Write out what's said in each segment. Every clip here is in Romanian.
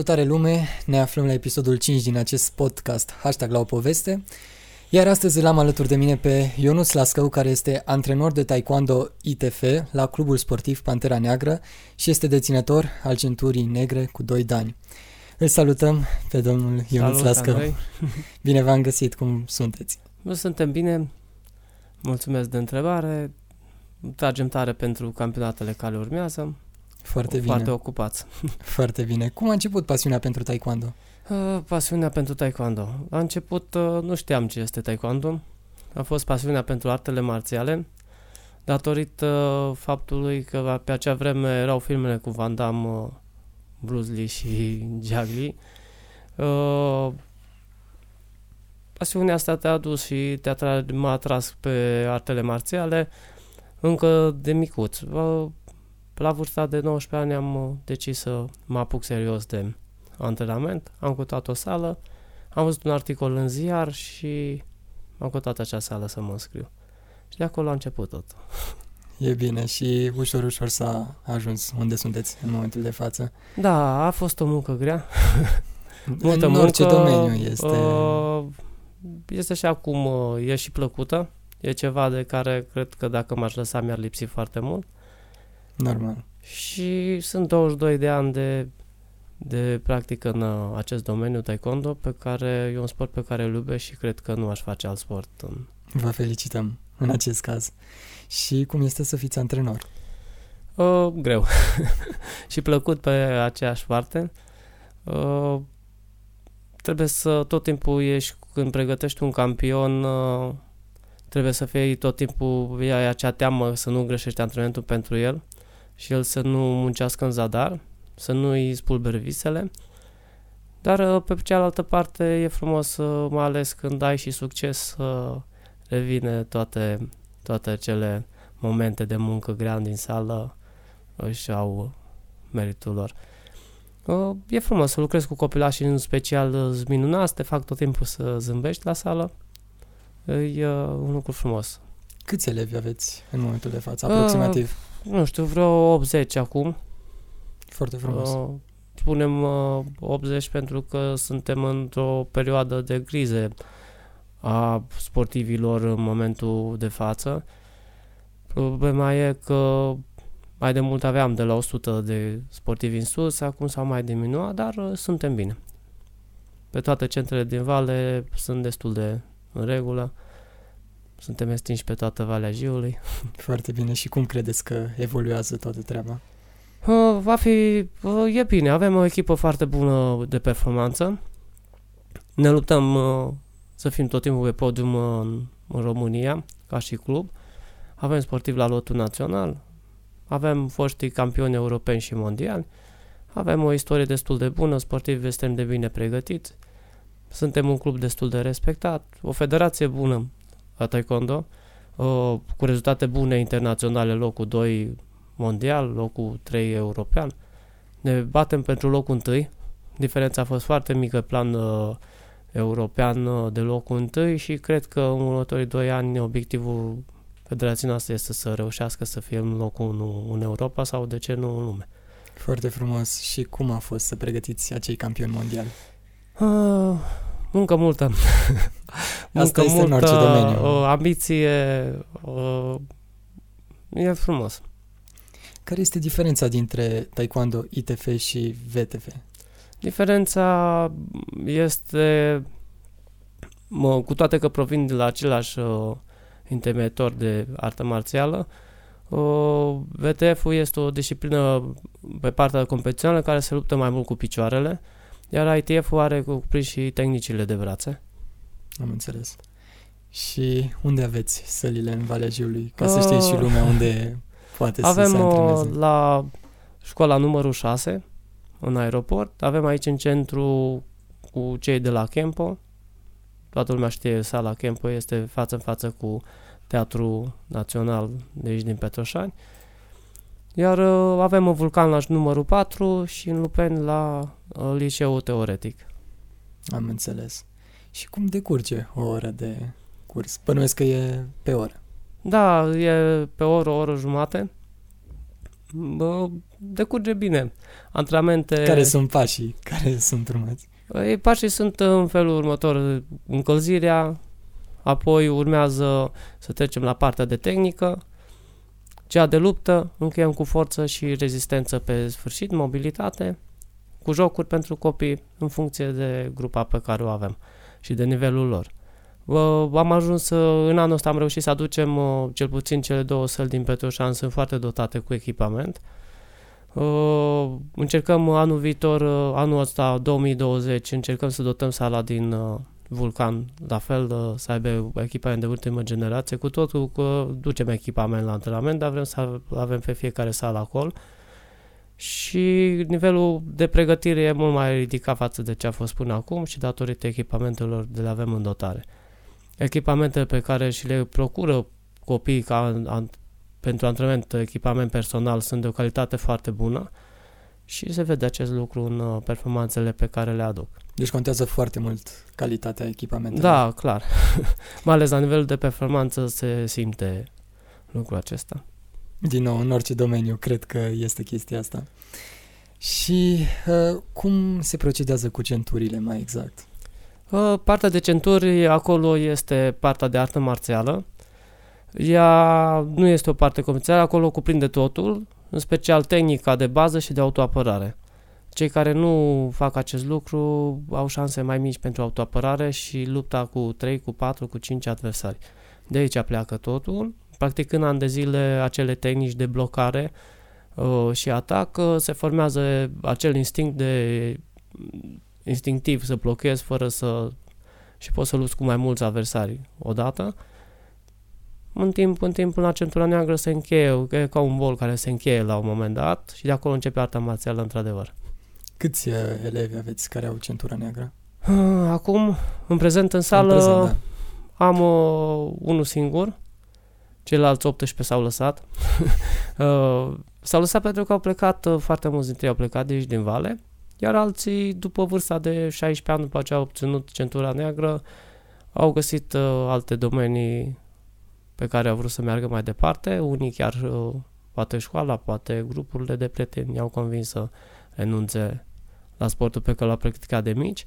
Salutare lume, ne aflăm la episodul 5 din acest podcast Hashtag la o poveste. Iar astăzi l-am alături de mine pe Ionus Lascău care este antrenor de taekwondo ITF la clubul sportiv Pantera Neagră și este deținător al centurii negre cu 2 dani. Îl salutăm pe domnul Ionus Salut, Lascău. Andrei. Bine v-am găsit, cum sunteți? Nu suntem bine, mulțumesc de întrebare, tragem tare pentru campionatele care urmează, Foarte bine, foarte ocupați. foarte bine Cum a început pasiunea pentru taekwondo? Uh, Pasiunea pentru taekwondo. La început uh, nu știam ce este taekwondo, a fost pasiunea pentru artele marțiale, datorită uh, faptului că pe acea vreme erau filmele cu Van Damme, uh, Bruce Lee și Jack Lee. Uh, pasiunea asta te-a dus și te-a tra- m-a atras pe artele marțiale încă de micuț. Uh, La vârsta de 19 ani am uh, decis să mă apuc serios de antrenament, am căutat o sală, am văzut un articol în ziar și am căutat acea sală să mă înscriu. Și de acolo a început tot. E bine și ușor, ușor s-a ajuns unde sunteți în momentul de față Da, a fost o muncă grea. Multă În orice muncă, domeniu este... Uh, este și acum, uh, e și plăcută. E ceva de care cred că dacă m-aș lăsa mi-ar lipsi foarte mult. Normal. Și sunt 22 de ani de, de practică în uh, acest domeniu, taekwondo, pe care e un sport pe care îl iubesc și cred că nu aș face alt sport. În... Vă felicităm în acest caz. Și cum este să fiți antrenor? Uh, greu. și plăcut pe aceeași parte. Uh, trebuie să tot timpul ești, când pregătești un campion, uh, trebuie să fie tot timpul ai acea teamă să nu greșești antrenamentul pentru el și el să nu muncească în zadar, să nu îi spulberi visele. Dar uh, pe cealaltă parte e frumos, uh, mai ales când ai și succes, să revine toate, toate cele momente de muncă grea din sală își au meritul lor. Uh, E frumos să lucrezi cu copilași în special uh, minunați, te fac tot timpul să zâmbești la sală. E uh, un lucru frumos. Câți elevi aveți în momentul de față? Uh, Aproximativ. Nu știu, vreo 80 acum. Foarte frumos. Uh, Spunem uh, 80 pentru că suntem într-o perioadă de crize a sportivilor în momentul de față. Problema e că mai de mult aveam de la 100 de sportivi în sus, acum s-au mai diminuat, dar uh, suntem bine. Pe toate centrele din vale sunt destul de în regulă. Suntem extinși pe toată Valea Jiului. Foarte bine. Și cum credeți că evoluează toată treaba? Uh, va fi, uh, e bine, avem o echipă foarte bună de performanță. Ne luptăm uh, să fim tot timpul pe podium uh, în, în România, ca și club. Avem sportivi la lotul național, avem foști campioni europeni și mondiali, avem o istorie destul de bună, sportivi extrem de bine pregătiți, suntem un club destul de respectat, o federație bună la taekwondo, uh, cu rezultate bune internaționale, locul 2 mondial, locul 3 european. Ne batem pentru locul 1. Diferența a fost foarte mică pe plan uh, european uh, de locul 1 și cred că în următorii 2 ani obiectivul federației noastre este să reușească să fie în locul 1 în Europa sau de ce nu în lume. Foarte frumos. Și cum a fost să pregătiți acei campioni mondiali? Uh, muncă multă. Asta este în orice domeniu. Uh, ambiție. Uh, e frumos. Care este diferența dintre taekwondo ITF și VTF? Diferența este, mă, cu toate că provin de la același uh, intermediator de artă marțială, uh, VTF-ul este o disciplină pe partea competițională care se luptă mai mult cu picioarele, iar ITF-ul are cuprins și tehnicile de brațe. Am înțeles. Și unde aveți sălile în Valea Jiului? Ca să Uh, știți și lumea unde poate să Avem se uh, antreneze. la școala numărul 6 în aeroport, avem aici în centru cu cei de la Kempo. Toată lumea știe sala Kempo, este față în față cu Teatrul Național de aici din Petroșani. Iar uh, avem un vulcan la numărul 4 și în Lupeni la uh, liceul teoretic. Am înțeles. Și cum decurge o oră de curs? Bănuiesc că e pe oră. Da, e pe o oră, o oră jumate. Bă, decurge bine. Antrenamente... Care sunt pașii? Care sunt urmați? Ei, pașii sunt în felul următor. Încălzirea, apoi urmează să trecem la partea de tehnică, cea de luptă, încheiem cu forță și rezistență pe sfârșit, mobilitate, cu jocuri pentru copii în funcție de grupa pe care o avem și de nivelul lor. Am ajuns, în anul ăsta am reușit să aducem cel puțin cele două săli din Petroșan, sunt foarte dotate cu echipament. Încercăm anul viitor, anul ăsta 2020, încercăm să dotăm sala din Vulcan, la fel să aibă echipament de ultimă generație, cu totul că ducem echipament la antrenament, dar vrem să avem pe fiecare sală acolo și nivelul de pregătire e mult mai ridicat față de ce a fost până acum și datorită echipamentelor de le avem în dotare. Echipamentele pe care și le procură copiii ca an, pentru antrenament, echipament personal, sunt de o calitate foarte bună și se vede acest lucru în uh, performanțele pe care le aduc. Deci contează foarte mult calitatea echipamentelor. Da, clar. mai ales la nivel de performanță se simte lucrul acesta. Din nou, în orice domeniu, cred că este chestia asta. Și uh, cum se procedează cu centurile mai exact? Uh, partea de centuri, acolo este partea de artă marțială. Ea nu este o parte comercială, acolo cuprinde totul, în special tehnica de bază și de autoapărare. Cei care nu fac acest lucru au șanse mai mici pentru autoapărare și lupta cu 3, cu 4, cu 5 adversari. De aici pleacă totul practicând ani de zile acele tehnici de blocare uh, și atac, uh, se formează acel instinct de instinctiv să blochezi fără să și poți să lupți cu mai mulți adversari odată. În timp, în timp, la centura neagră se încheie, e ca un bol care se încheie la un moment dat și de acolo începe arta marțială într-adevăr. Câți uh, elevi aveți care au centura neagră? Acum, în prezent în sală, în prezent, da. am uh, unul singur, Ceilalți 18 s-au lăsat. uh, s-au lăsat pentru că au plecat, uh, foarte mulți dintre ei au plecat de aici din Vale, iar alții, după vârsta de 16 ani, după ce au obținut centura neagră, au găsit uh, alte domenii pe care au vrut să meargă mai departe. Unii chiar, uh, poate școala, poate grupurile de prieteni, i-au convins să renunțe la sportul pe care l-au practicat de mici.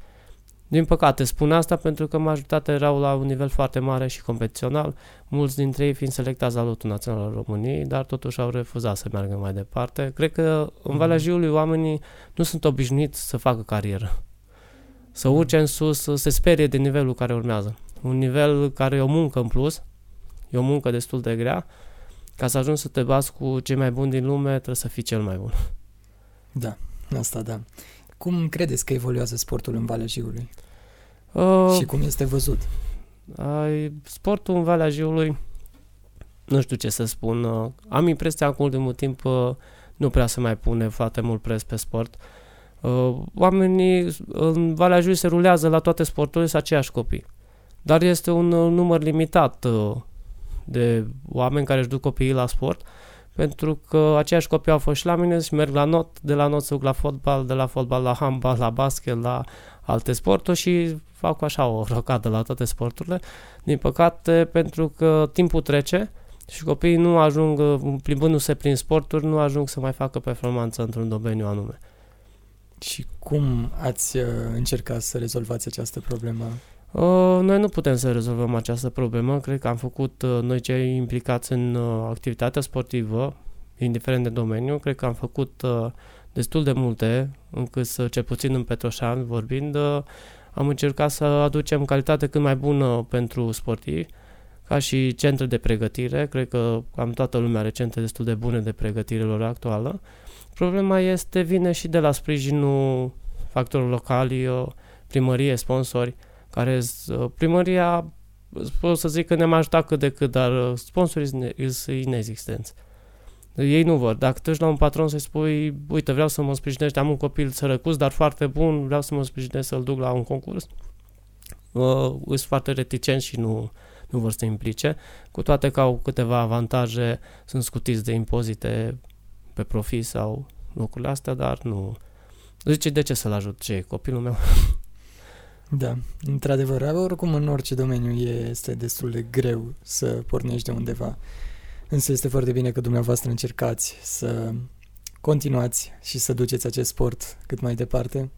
Din păcate spun asta pentru că majoritatea erau la un nivel foarte mare și competițional, mulți dintre ei fiind selectați la lotul național al României, dar totuși au refuzat să meargă mai departe. Cred că în Valea mhm. Jiului oamenii nu sunt obișnuiți să facă carieră. Să mhm. urce în sus, să se sperie de nivelul care urmează. Un nivel care e o muncă în plus, e o muncă destul de grea. Ca să ajungi să te bați cu cei mai buni din lume, trebuie să fii cel mai bun. Da, asta da. Cum credeți că evoluează sportul în Valea Jiului? Uh, și cum este văzut? Uh, sportul în Valea Jiului, nu știu ce să spun. Uh, am impresia că ultimul timp uh, nu prea se mai pune foarte mult preț pe sport. Uh, oamenii în Valea Jiului se rulează la toate sporturile să aceiași copii. Dar este un uh, număr limitat uh, de oameni care își duc copiii la sport pentru că aceiași copii au fost și la mine și merg la not, de la not se duc la fotbal, de la fotbal la handbal, la basket, la alte sporturi și fac așa o rocadă la toate sporturile. Din păcate, pentru că timpul trece și copiii nu ajung, plimbându-se prin sporturi, nu ajung să mai facă performanță într-un domeniu anume. Și cum ați uh, încercat să rezolvați această problemă? Uh, noi nu putem să rezolvăm această problemă. Cred că am făcut uh, noi cei implicați în uh, activitatea sportivă, indiferent de domeniu, cred că am făcut uh, destul de multe, încât să, cel puțin în Petroșan vorbind, uh, am încercat să aducem calitate cât mai bună pentru sportivi, ca și centre de pregătire. Cred că cam toată lumea are centre destul de bune de pregătire lor actuală. Problema este, vine și de la sprijinul factorilor locali, uh, primărie, sponsori, care uh, primăria, pot să zic că ne-am ajutat cât de cât, dar uh, sponsorii sunt inexistenți. Ei nu vor. Dacă te la un patron să-i spui, uite, vreau să mă sprijinești, am un copil sărăcus, dar foarte bun, vreau să mă sprijinesc să-l duc la un concurs, uh, sunt foarte reticenți și nu, nu vor să se implice, cu toate că au câteva avantaje, sunt scutiți de impozite pe profit sau lucrurile astea, dar nu... Zice, de ce să-l ajut? Ce copilul meu? Da, într-adevăr, oricum în orice domeniu este destul de greu să pornești de undeva. Însă este foarte bine că dumneavoastră încercați să continuați și să duceți acest sport cât mai departe.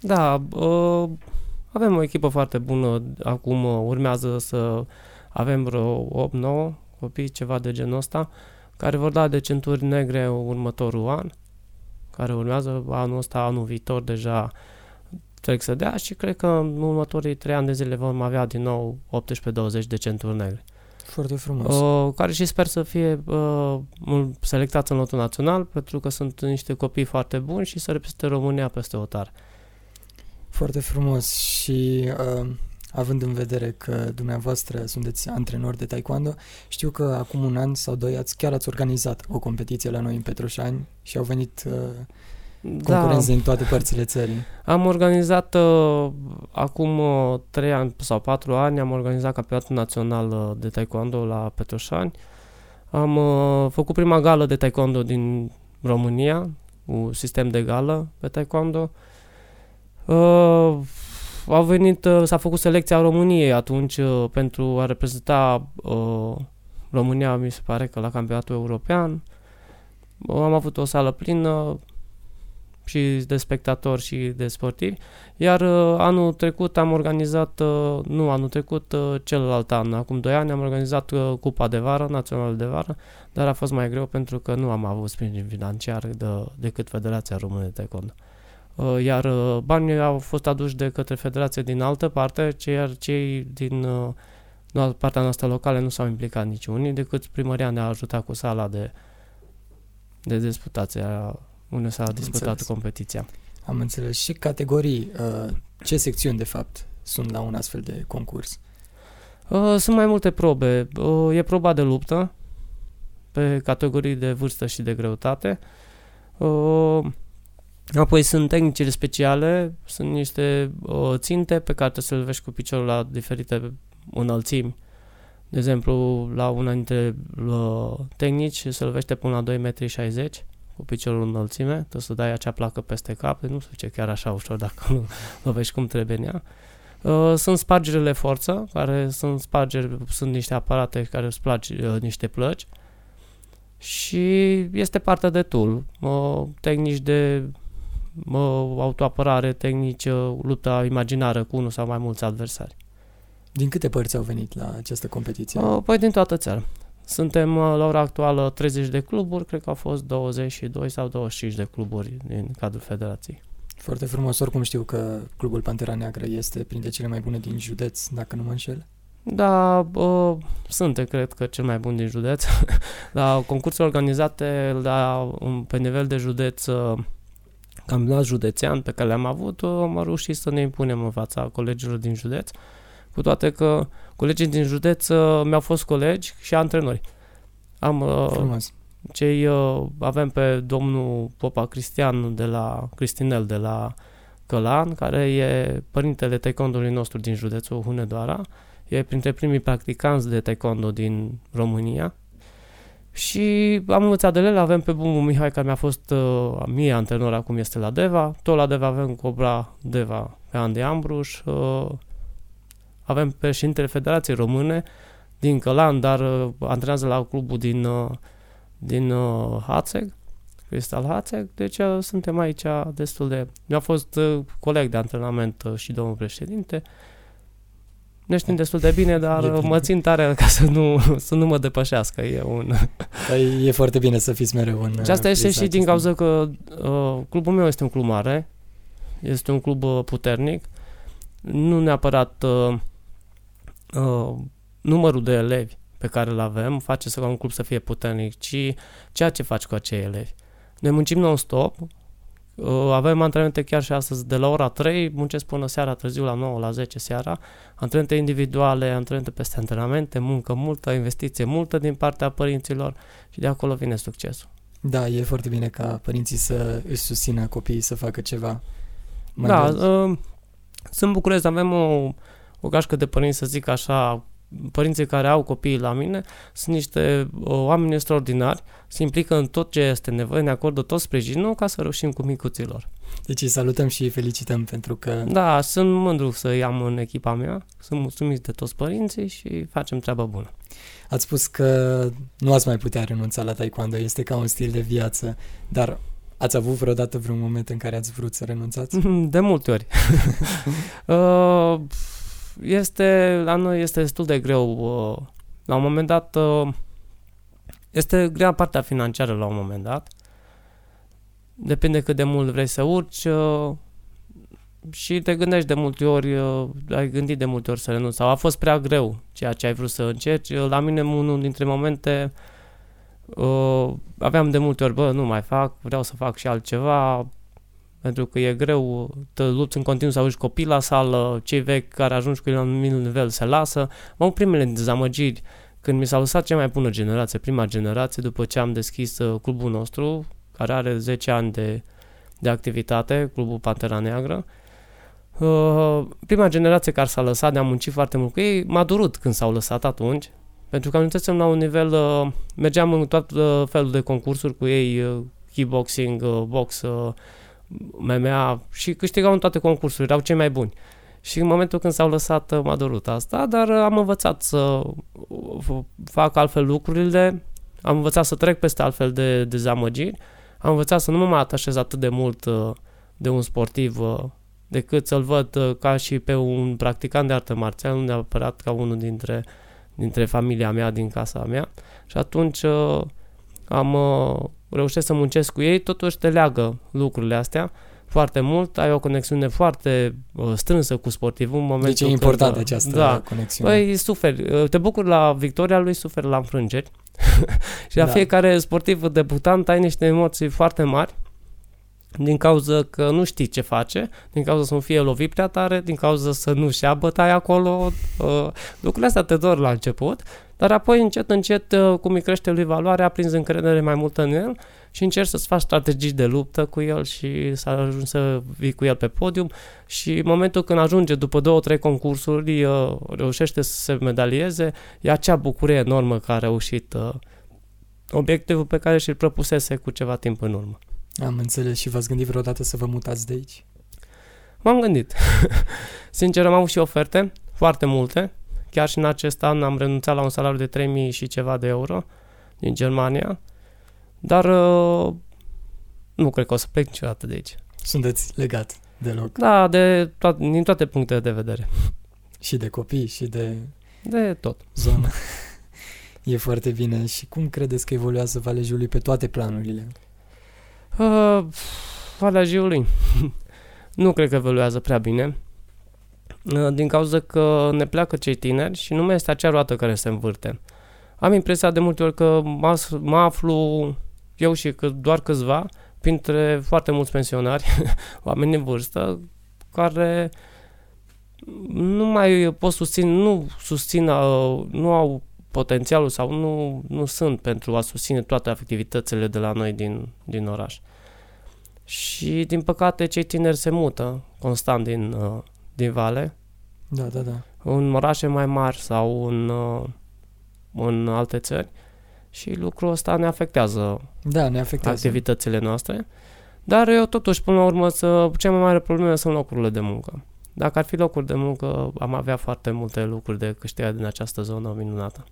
Da, uh, avem o echipă foarte bună. Acum uh, urmează să avem vreo 8-9 copii, ceva de genul ăsta, care vor da de centuri negre următorul an, care urmează anul ăsta, anul viitor deja trec să dea și cred că în următorii 3 ani de zile vom avea din nou 18-20 de centuri negre. Foarte frumos. Uh, care și sper să fie uh, selectați în lotul național, pentru că sunt niște copii foarte buni și să reprezinte România peste o tar. Foarte frumos și uh, având în vedere că dumneavoastră sunteți antrenor de taekwondo, știu că acum un an sau doi ați chiar ați organizat o competiție la noi în Petroșani și au venit uh, concurenți da. din toate părțile țării. Am organizat uh, acum uh, 3 ani sau 4 ani, am organizat campionatul național uh, de taekwondo la Petroșani. Am uh, făcut prima gală de taekwondo din România, cu sistem de gală pe taekwondo. Uh, au venit, uh, s-a făcut selecția României atunci uh, pentru a reprezenta uh, România, mi se pare că la campionatul european. Uh, am avut o sală plină, și de spectatori și de sportivi. Iar uh, anul trecut am organizat, uh, nu anul trecut, uh, celălalt an, acum 2 ani am organizat uh, Cupa de Vară, Națională de Vară, dar a fost mai greu pentru că nu am avut sprijin financiar de, decât Federația Română de Taekwondo. Uh, iar uh, banii au fost aduși de către Federație din altă parte, iar cei din uh, partea noastră locală nu s-au implicat niciunii, decât primăria ne-a ajutat cu sala de, de disputație unde s-a disputat înțeles. competiția. Am înțeles. Și categorii, uh, ce secțiuni de fapt sunt la un astfel de concurs? Uh, sunt mai multe probe. Uh, e proba de luptă pe categorii de vârstă și de greutate. Apoi sunt tehnicile speciale, sunt niște ținte pe care trebuie să le vești cu piciorul la diferite înălțimi. De exemplu, la una dintre tehnici se lovește până la 2,60 m cu piciorul în înălțime, trebuie să dai acea placă peste cap, nu se duce chiar așa ușor dacă nu lovești cum trebuie în ea. Uh, sunt spargerile forță, care sunt spargeri, sunt niște aparate care spargi uh, niște plăci și este partea de tool, uh, tehnici de uh, autoapărare, tehnici uh, lupta imaginară cu unul sau mai mulți adversari. Din câte părți au venit la această competiție? Uh, păi din toată țara. Suntem uh, la ora actuală 30 de cluburi, cred că au fost 22 sau 25 de cluburi din cadrul federației. Foarte frumos, oricum știu că Clubul Pantera Neagră este printre cele mai bune din județ, dacă nu mă înșel. Da, uh, sunt, cred că cel mai bun din județ. la concursurile organizate la, pe nivel de județ, uh, campionat județean pe care le-am avut, uh, am reușit să ne impunem în fața colegilor din județ. Uh, cu toate că colegii din județ uh, mi-au fost colegi și antrenori. Am uh, Frumos. cei uh, avem pe domnul Popa Cristian de la Cristinel de la Călan, care e părintele taekwondoului nostru din județul Hunedoara. E printre primii practicanți de taekwondo din România. Și am învățat de el, avem pe bunul Mihai care mi-a fost uh, mie antrenor, acum este la Deva. Tot la Deva avem Cobra Deva pe Andy Ambruș, uh, avem președintele Federației Române din Călan, dar uh, antrenează la clubul din, uh, din uh, Hațeg, Cristal Hațeg, deci uh, suntem aici destul de... Mi-a fost uh, coleg de antrenament uh, și domnul președinte, ne știm destul de bine, dar e mă țin tare ca să nu, să nu mă depășească. E, un... Păi, e foarte bine să fiți mereu în Și asta este și din cauza că uh, clubul meu este un club mare, este un club uh, puternic, nu neapărat uh, uh, numărul de elevi pe care îl avem face să un club să fie puternic, ci ceea ce faci cu acei elevi. Ne muncim non-stop, uh, avem antrenamente chiar și astăzi de la ora 3, muncesc până seara târziu la 9, la 10 seara, antrenamente individuale, antrenamente peste antrenamente, muncă multă, investiție multă din partea părinților și de acolo vine succesul. Da, e foarte bine ca părinții să își susțină copiii să facă ceva. Mai da, uh, sunt bucuros, avem o o gașcă de părinți, să zic așa, părinții care au copii la mine sunt niște uh, oameni extraordinari, se implică în tot ce este nevoie, ne acordă tot sprijinul ca să reușim cu micuților. Deci îi salutăm și îi felicităm pentru că... Da, sunt mândru să i-am în echipa mea, sunt mulțumiți de toți părinții și facem treaba bună. Ați spus că nu ați mai putea renunța la taekwondo, este ca un stil de viață, dar ați avut vreodată vreun moment în care ați vrut să renunțați? De multe ori. Uh, este, la noi este destul de greu. Uh, la un moment dat, uh, este grea partea financiară la un moment dat. Depinde cât de mult vrei să urci și te gândești de multe ori, ai gândit de multe ori să renunți sau a fost prea greu ceea ce ai vrut să încerci. La mine unul dintre momente uh, aveam de multe ori, bă, nu mai fac, vreau să fac și altceva, pentru că e greu, te lupți în continuu să auzi copii la sală, cei vechi care ajungi cu ei la un anumit nivel se lasă. Am primele dezamăgiri când mi s-a lăsat cea mai bună generație, prima generație, după ce am deschis uh, clubul nostru, care are 10 ani de, de activitate, clubul Pantera Neagră. Uh, prima generație care s-a lăsat, de-am muncit foarte mult cu ei, m-a durut când s-au lăsat atunci, pentru că ajunsesem la un nivel, uh, mergeam în tot uh, felul de concursuri cu ei, uh, kickboxing, uh, box, uh, MMA și câștigau în toate concursurile, erau cei mai buni. Și în momentul când s-au lăsat, uh, m-a durut asta, dar uh, am învățat să uh, fac altfel lucrurile, am învățat să trec peste altfel de dezamăgiri, am învățat să nu mă mai atașez atât de mult uh, de un sportiv uh, decât să-l văd uh, ca și pe un practicant de artă marțială, nu neapărat ca unul dintre uh, dintre familia mea, din casa mea și atunci uh, am uh, reușit să muncesc cu ei, totuși te leagă lucrurile astea foarte mult, ai o conexiune foarte uh, strânsă cu sportivul în momentul Deci e importantă când, această da, conexiune. Păi suferi, uh, te bucuri la victoria lui, suferi la înfrângeri și la Da. fiecare sportiv debutant ai niște emoții foarte mari din cauza că nu știi ce face, din cauza să nu fie lovit prea tare, din cauza să nu-și ia bătaia acolo, uh, lucrurile astea te dor la început, dar apoi încet, încet, uh, cum îi crește lui valoare, aprinzi încredere mai multă în el și încerci să-ți faci strategii de luptă cu el și să ajungi să vii cu el pe podium și în momentul când ajunge după două, trei concursuri, uh, reușește să se medalieze, e acea bucurie enormă că a reușit uh, obiectivul pe care și-l propusese cu ceva timp în urmă. Am înțeles și v-ați gândit vreodată să vă mutați de aici? M-am gândit. Sincer, am avut și oferte, foarte multe. Chiar și în acest an am renunțat la un salariu de 3000 și ceva de euro din Germania. Dar uh, nu cred că o să plec niciodată de aici. Sunteți legat deloc. Da, de to- din toate punctele de vedere. Și de copii, și de De tot. zonă. e foarte bine. Și cum credeți că evoluează Valea Jiului pe toate planurile? Uh, Valea Jiului. nu cred că evoluează prea bine. Uh, din cauza că ne pleacă cei tineri și nu mai este acea roată care se învârte. Am impresia de multe ori că mă, as- mă aflu eu și că doar câțiva printre foarte mulți pensionari, oameni în vârstă, care nu mai pot susține, nu susțin, uh, nu au potențialul sau nu, nu sunt pentru a susține toate activitățile de la noi din, din oraș. Și, din păcate, cei tineri se mută constant din, uh, din vale, Da, da, da. în orașe mai mari sau în, uh, în alte țări și lucrul ăsta ne afectează Da, ne afectează. activitățile noastre. Dar eu totuși, până la urmă, să, cea mai mare problemă sunt locurile de muncă. Dacă ar fi locuri de muncă, am avea foarte multe lucruri de câștigat din această zonă minunată.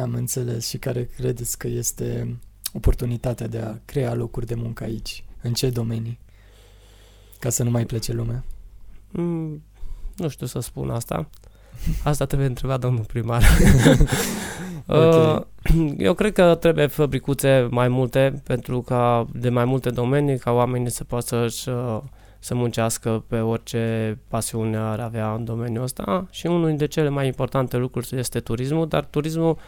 Am înțeles. Și care credeți că este oportunitatea de a crea locuri de muncă aici? În ce domenii? Ca să nu mai plece lumea. Mm, nu știu să spun asta. Asta trebuie întrebat domnul primar. Ok. Uh, Eu cred că trebuie fabricuțe mai multe pentru ca de mai multe domenii ca oamenii să poată să, să muncească pe orice pasiune ar avea în domeniul ăsta și unul dintre cele mai importante lucruri este turismul, dar turismul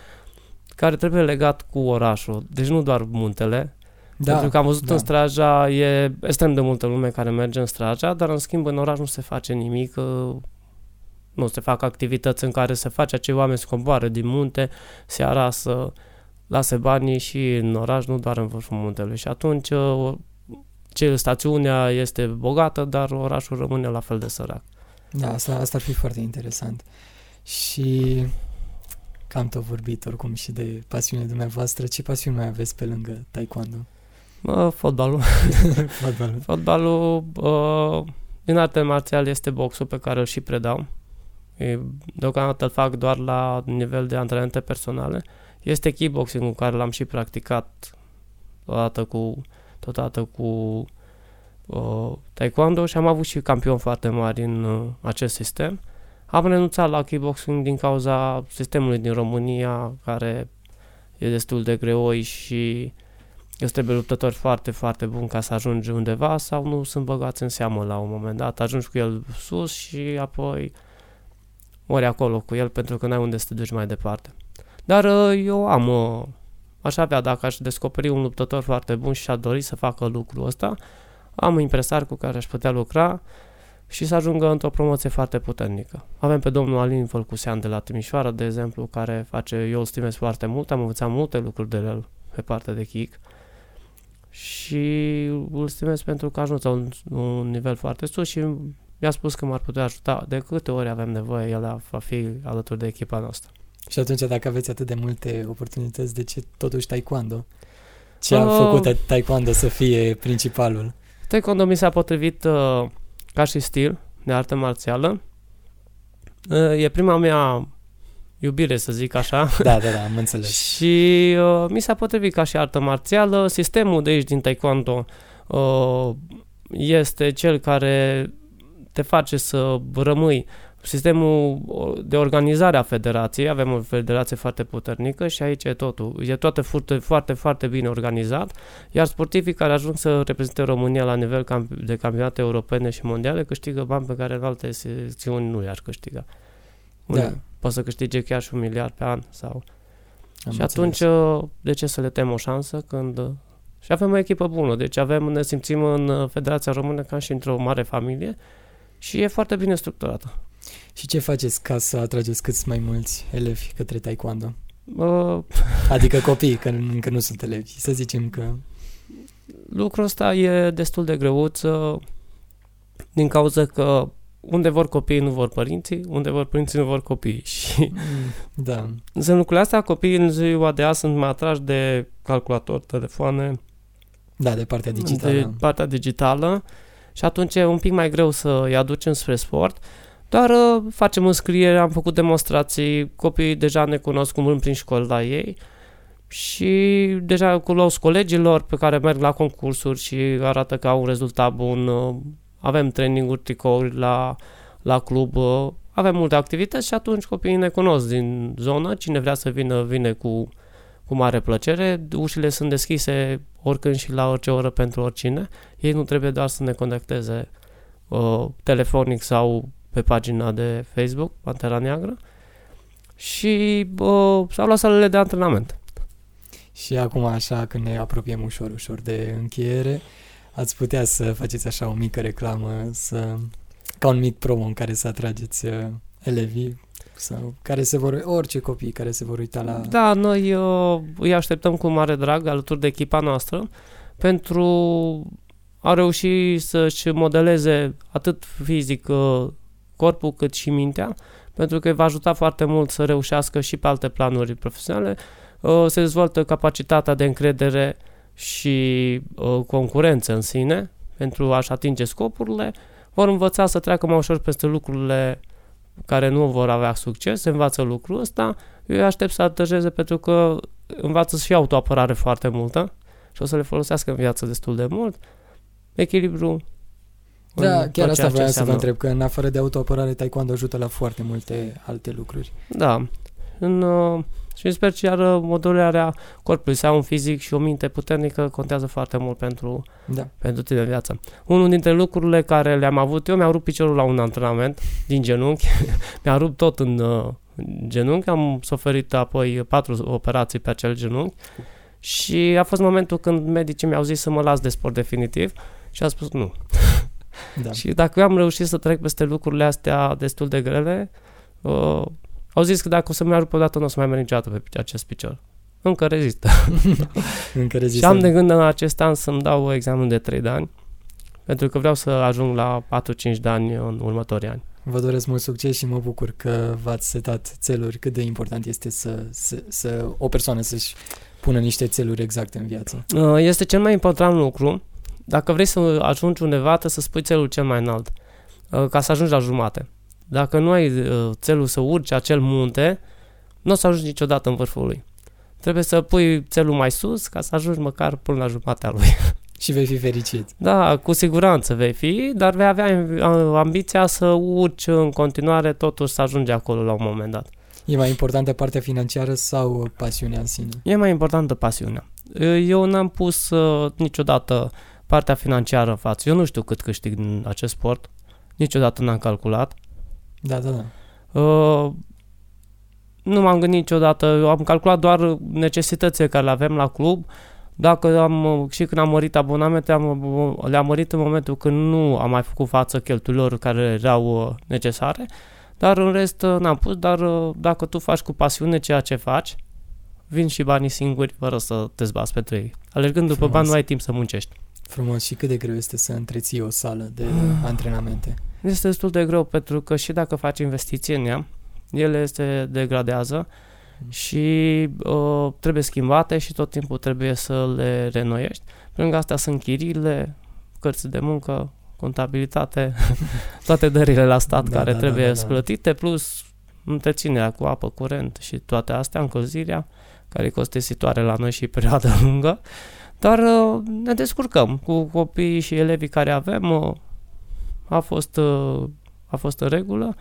care trebuie legat cu orașul, deci nu doar muntele, Da, pentru că am văzut da. în Straja, e extrem de multă lume care merge în Straja, dar în schimb în oraș nu se face nimic, uh, nu se fac activități în care se face acei oameni să coboară din munte seara să lase banii și în oraș, nu doar în vârful muntelui. Și atunci uh, ce, stațiunea este bogată, dar orașul rămâne la fel de sărac. Da, asta, asta ar fi foarte interesant. Și Cam tot vorbit oricum și de pasiunile dumneavoastră. Ce pasiuni mai aveți pe lângă taekwondo? Uh, fotbalul. Fotbalul. Fotbalul uh, din arte marțiale este boxul pe care îl și predau. E, deocamdată îl fac doar la nivel de antrenamente personale. Este kickboxing-ul care l-am și practicat odată cu, totodată cu uh, taekwondo și am avut și campion foarte mari în uh, acest sistem. Am renunțat la kickboxing din cauza sistemului din România care e destul de greoi și îți trebuie luptători foarte, foarte buni ca să ajungi undeva sau nu sunt băgați în seamă la un moment dat. Ajungi cu el sus și apoi ori acolo cu el pentru că n-ai unde să te duci mai departe. Dar uh, eu am, uh, aș avea, dacă aș descoperi un luptător foarte bun și aș dori să facă lucrul ăsta, am un impresar cu care aș putea lucra și să ajungă într-o promoție foarte puternică. Avem pe domnul Alin Fălcusean de la Timișoara, de exemplu, care face, eu îl stimez foarte mult, am învățat multe lucruri de el pe partea de kick și îl stimez pentru că ajuns la un, un nivel foarte sus și mi-a spus că m-ar putea ajuta de câte ori avem nevoie, el va fi alături de echipa noastră. Și atunci, dacă aveți atât de multe oportunități, de ce totuși taekwondo? Ce a uh, făcut taekwondo să fie principalul? Taekwondo mi s-a potrivit uh, ca și stil de artă marțială. Uh, e prima mea iubire, să zic așa. Da, da, da, am înțeles. și uh, mi s-a potrivit ca și artă marțială. Sistemul de aici din taekwondo uh, este cel care te face să rămâi sistemul de organizare a federației, avem o federație foarte puternică și aici e totul. E toate foarte, foarte, foarte bine organizat, iar sportivii care ajung să reprezinte România la nivel de campionate europene și mondiale câștigă bani pe care în alte secțiuni nu i-ar câștiga. Da. Poate să câștige chiar și un miliard pe an sau... Am și atunci, uh, de ce să le tem o șansă când... Uh, și avem o echipă bună, deci avem, ne simțim în uh, Federația Română ca și într-o mare familie și e foarte bine structurată. Și ce faceți ca să atrageți cât mai mulți elevi către taekwondo? Uh, adică copii, că încă nu sunt elevi, să zicem că... Lucrul ăsta e destul de greuț din cauza că unde vor copiii nu vor părinții, unde vor părinții nu vor copii. Și mm, da. În lucrurile astea, copiii în ziua de azi sunt mai atrași de calculator, telefoane. Da, de partea digitală. De partea digitală și atunci e un pic mai greu să îi aducem spre sport. Doar uh, facem înscriere, am făcut demonstrații, copiii deja ne cunosc cum prin școli la ei și deja cunosc colegilor pe care merg la concursuri și arată că au un rezultat bun. Uh, avem traininguri, tricouri la, la club, uh, avem multe activități și atunci copiii ne cunosc din zonă, cine vrea să vină, vine cu, cu mare plăcere, ușile sunt deschise oricând și la orice oră pentru oricine, ei nu trebuie doar să ne conecteze uh, telefonic sau pe pagina de Facebook, Pantera Neagră, și uh, s-au luat salele de antrenament. Și acum, așa, când ne apropiem ușor, ușor de încheiere, ați putea să faceți așa o mică reclamă, să, ca un mic promo în care să atrageți uh, elevii sau care se vor, orice copii care se vor uita la... Da, noi uh, îi așteptăm cu mare drag alături de echipa noastră pentru a reuși să-și modeleze atât fizic uh, corpul cât și mintea, pentru că îi va ajuta foarte mult să reușească și pe alte planuri profesionale, uh, se dezvoltă capacitatea de încredere și uh, concurență în sine pentru a-și atinge scopurile, vor învăța să treacă mai ușor peste lucrurile care nu vor avea succes, se învață lucrul ăsta, eu aștept să atajeze pentru că învață și autoapărare foarte multă și o să le folosească în viață destul de mult. Echilibru da, chiar asta vreau să vă întreb, că în afară de autoapărare, taekwondo ajută la foarte multe alte lucruri. Da. În, uh, și sper că iar uh, modularea corpului, să au un fizic și o minte puternică, contează foarte mult pentru, da. pentru tine în viață. Unul dintre lucrurile care le-am avut eu, mi-a rupt piciorul la un antrenament din genunchi, mi-a rupt tot în uh, genunchi, am suferit apoi patru operații pe acel genunchi și a fost momentul când medicii mi-au zis să mă las de sport definitiv și a spus nu. Da. Și dacă eu am reușit să trec peste lucrurile astea destul de grele, uh, au zis că dacă o să mi rup o dată, nu o să mai merg niciodată pe acest picior. Încă rezistă. Încă rezistă. Și am de gând în acest an să-mi dau examen de 3 de ani, pentru că vreau să ajung la 4-5 de ani în următorii ani. Vă doresc mult succes și mă bucur că v-ați setat țeluri. Cât de important este să, să, să o persoană să-și pună niște țeluri exacte în viață. Uh, Este cel mai important lucru. Dacă vrei să ajungi undeva, trebuie să spui țelul cel mai înalt, uh, ca să ajungi la jumate. Dacă nu ai uh, țelul să urci acel munte, nu o să ajungi niciodată în vârful lui. Trebuie să pui țelul mai sus ca să ajungi măcar până la jumatea lui. Și vei fi fericit. Da, cu siguranță vei fi, dar vei avea uh, ambiția să urci în continuare, totuși să ajungi acolo la un moment dat. E mai importantă partea financiară sau pasiunea în sine? E mai importantă pasiunea. Eu n-am pus uh, niciodată partea financiară în față. Eu nu știu cât câștig din acest sport. Niciodată n-am calculat. Da, da, da. Uh, nu m-am gândit niciodată. Eu am calculat doar necesitățile care le avem la club. Dacă am, uh, și când am mărit abonamente, am, uh, le-am mărit în momentul când nu am mai făcut față cheltuielor care erau uh, necesare. Dar în rest uh, n-am pus, dar uh, dacă tu faci cu pasiune ceea ce faci, vin și banii singuri fără să te zbați pentru ei. Alergând după Frumos. bani nu ai timp să muncești. Frumos. Și cât de greu este să întreții o sală de antrenamente? Este destul de greu pentru că și dacă faci investiții în ea, ele se degradează și uh, trebuie schimbate și tot timpul trebuie să le renoiești. Pe lângă astea sunt chiriile, cărți de muncă, contabilitate, toate dările la stat Da, care da, trebuie da, da, da. plătite, plus întreținerea cu apă curent și toate astea, încălzirea, care e costisitoare la noi și perioadă lungă. Dar uh, ne descurcăm cu copiii și elevii care avem. Uh, a fost, uh, a fost în regulă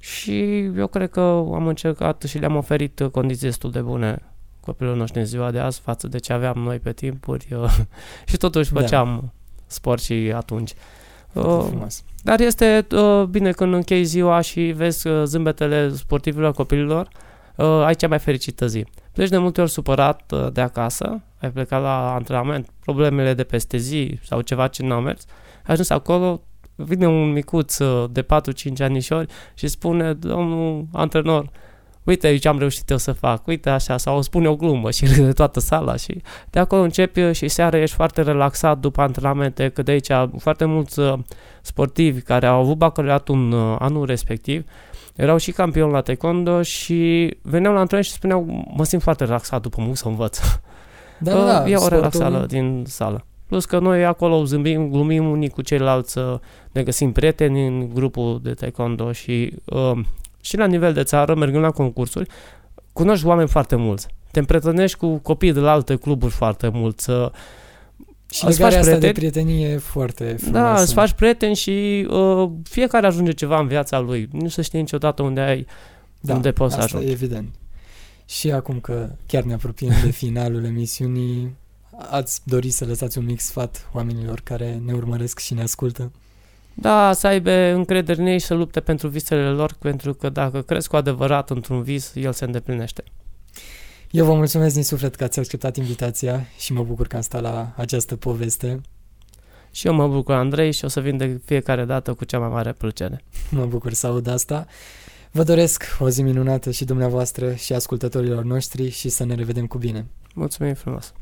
și eu cred că am încercat și le-am oferit uh, condiții destul de bune copilul noștri în ziua de azi față de ce aveam noi pe timpuri uh, și totuși Da. făceam sport și atunci. Foarte Uh, frumos. dar este uh, bine când închei ziua și vezi uh, zâmbetele sportivilor copililor, uh, ai cea mai fericită zi. Pleci de multe ori supărat uh, de acasă, ai plecat la antrenament, problemele de peste zi sau ceva ce n-au mers, ai ajuns acolo, vine un micuț uh, de 4-5 anișori și spune, domnul antrenor, uite ce am reușit eu să fac, uite așa, sau spune o glumă și râde toată sala și de acolo începi uh, și seara ești foarte relaxat după antrenamente, că de aici foarte mulți uh, sportivi care au avut bacalaureatul în uh, anul respectiv erau și campioni la taekwondo și veneau la antrenament și spuneau mă simt foarte relaxat după muncă să învăț. Da, da, da. e o sportul- relaxală din sală. Plus că noi acolo zâmbim, glumim unii cu ceilalți, uh, ne găsim prieteni în grupul de taekwondo și, uh, și la nivel de țară, mergând la concursuri, cunoști oameni foarte mulți. Te împrietenești cu copii de la alte cluburi foarte mulți. uh, Și Îți legarea faci asta de prieteni? prietenie e foarte frumoasă. Da, îți faci prieteni și uh, fiecare ajunge ceva în viața lui. Nu se știe niciodată unde ai da, unde poți să asta ajungi. e evident. Și acum că chiar ne apropiem de finalul emisiunii, ați dori să lăsați un mic sfat oamenilor care ne urmăresc și ne ascultă? Da, să aibă încredere în ei și să lupte pentru visele lor, pentru că dacă crezi cu adevărat într-un vis, el se îndeplinește. Eu vă mulțumesc din suflet că ați acceptat invitația și mă bucur că am stat la această poveste. Și eu mă bucur, Andrei, și o să vin de fiecare dată cu cea mai mare plăcere. Mă bucur să aud asta. Vă doresc o zi minunată și dumneavoastră și ascultătorilor noștri și să ne revedem cu bine. Mulțumim frumos!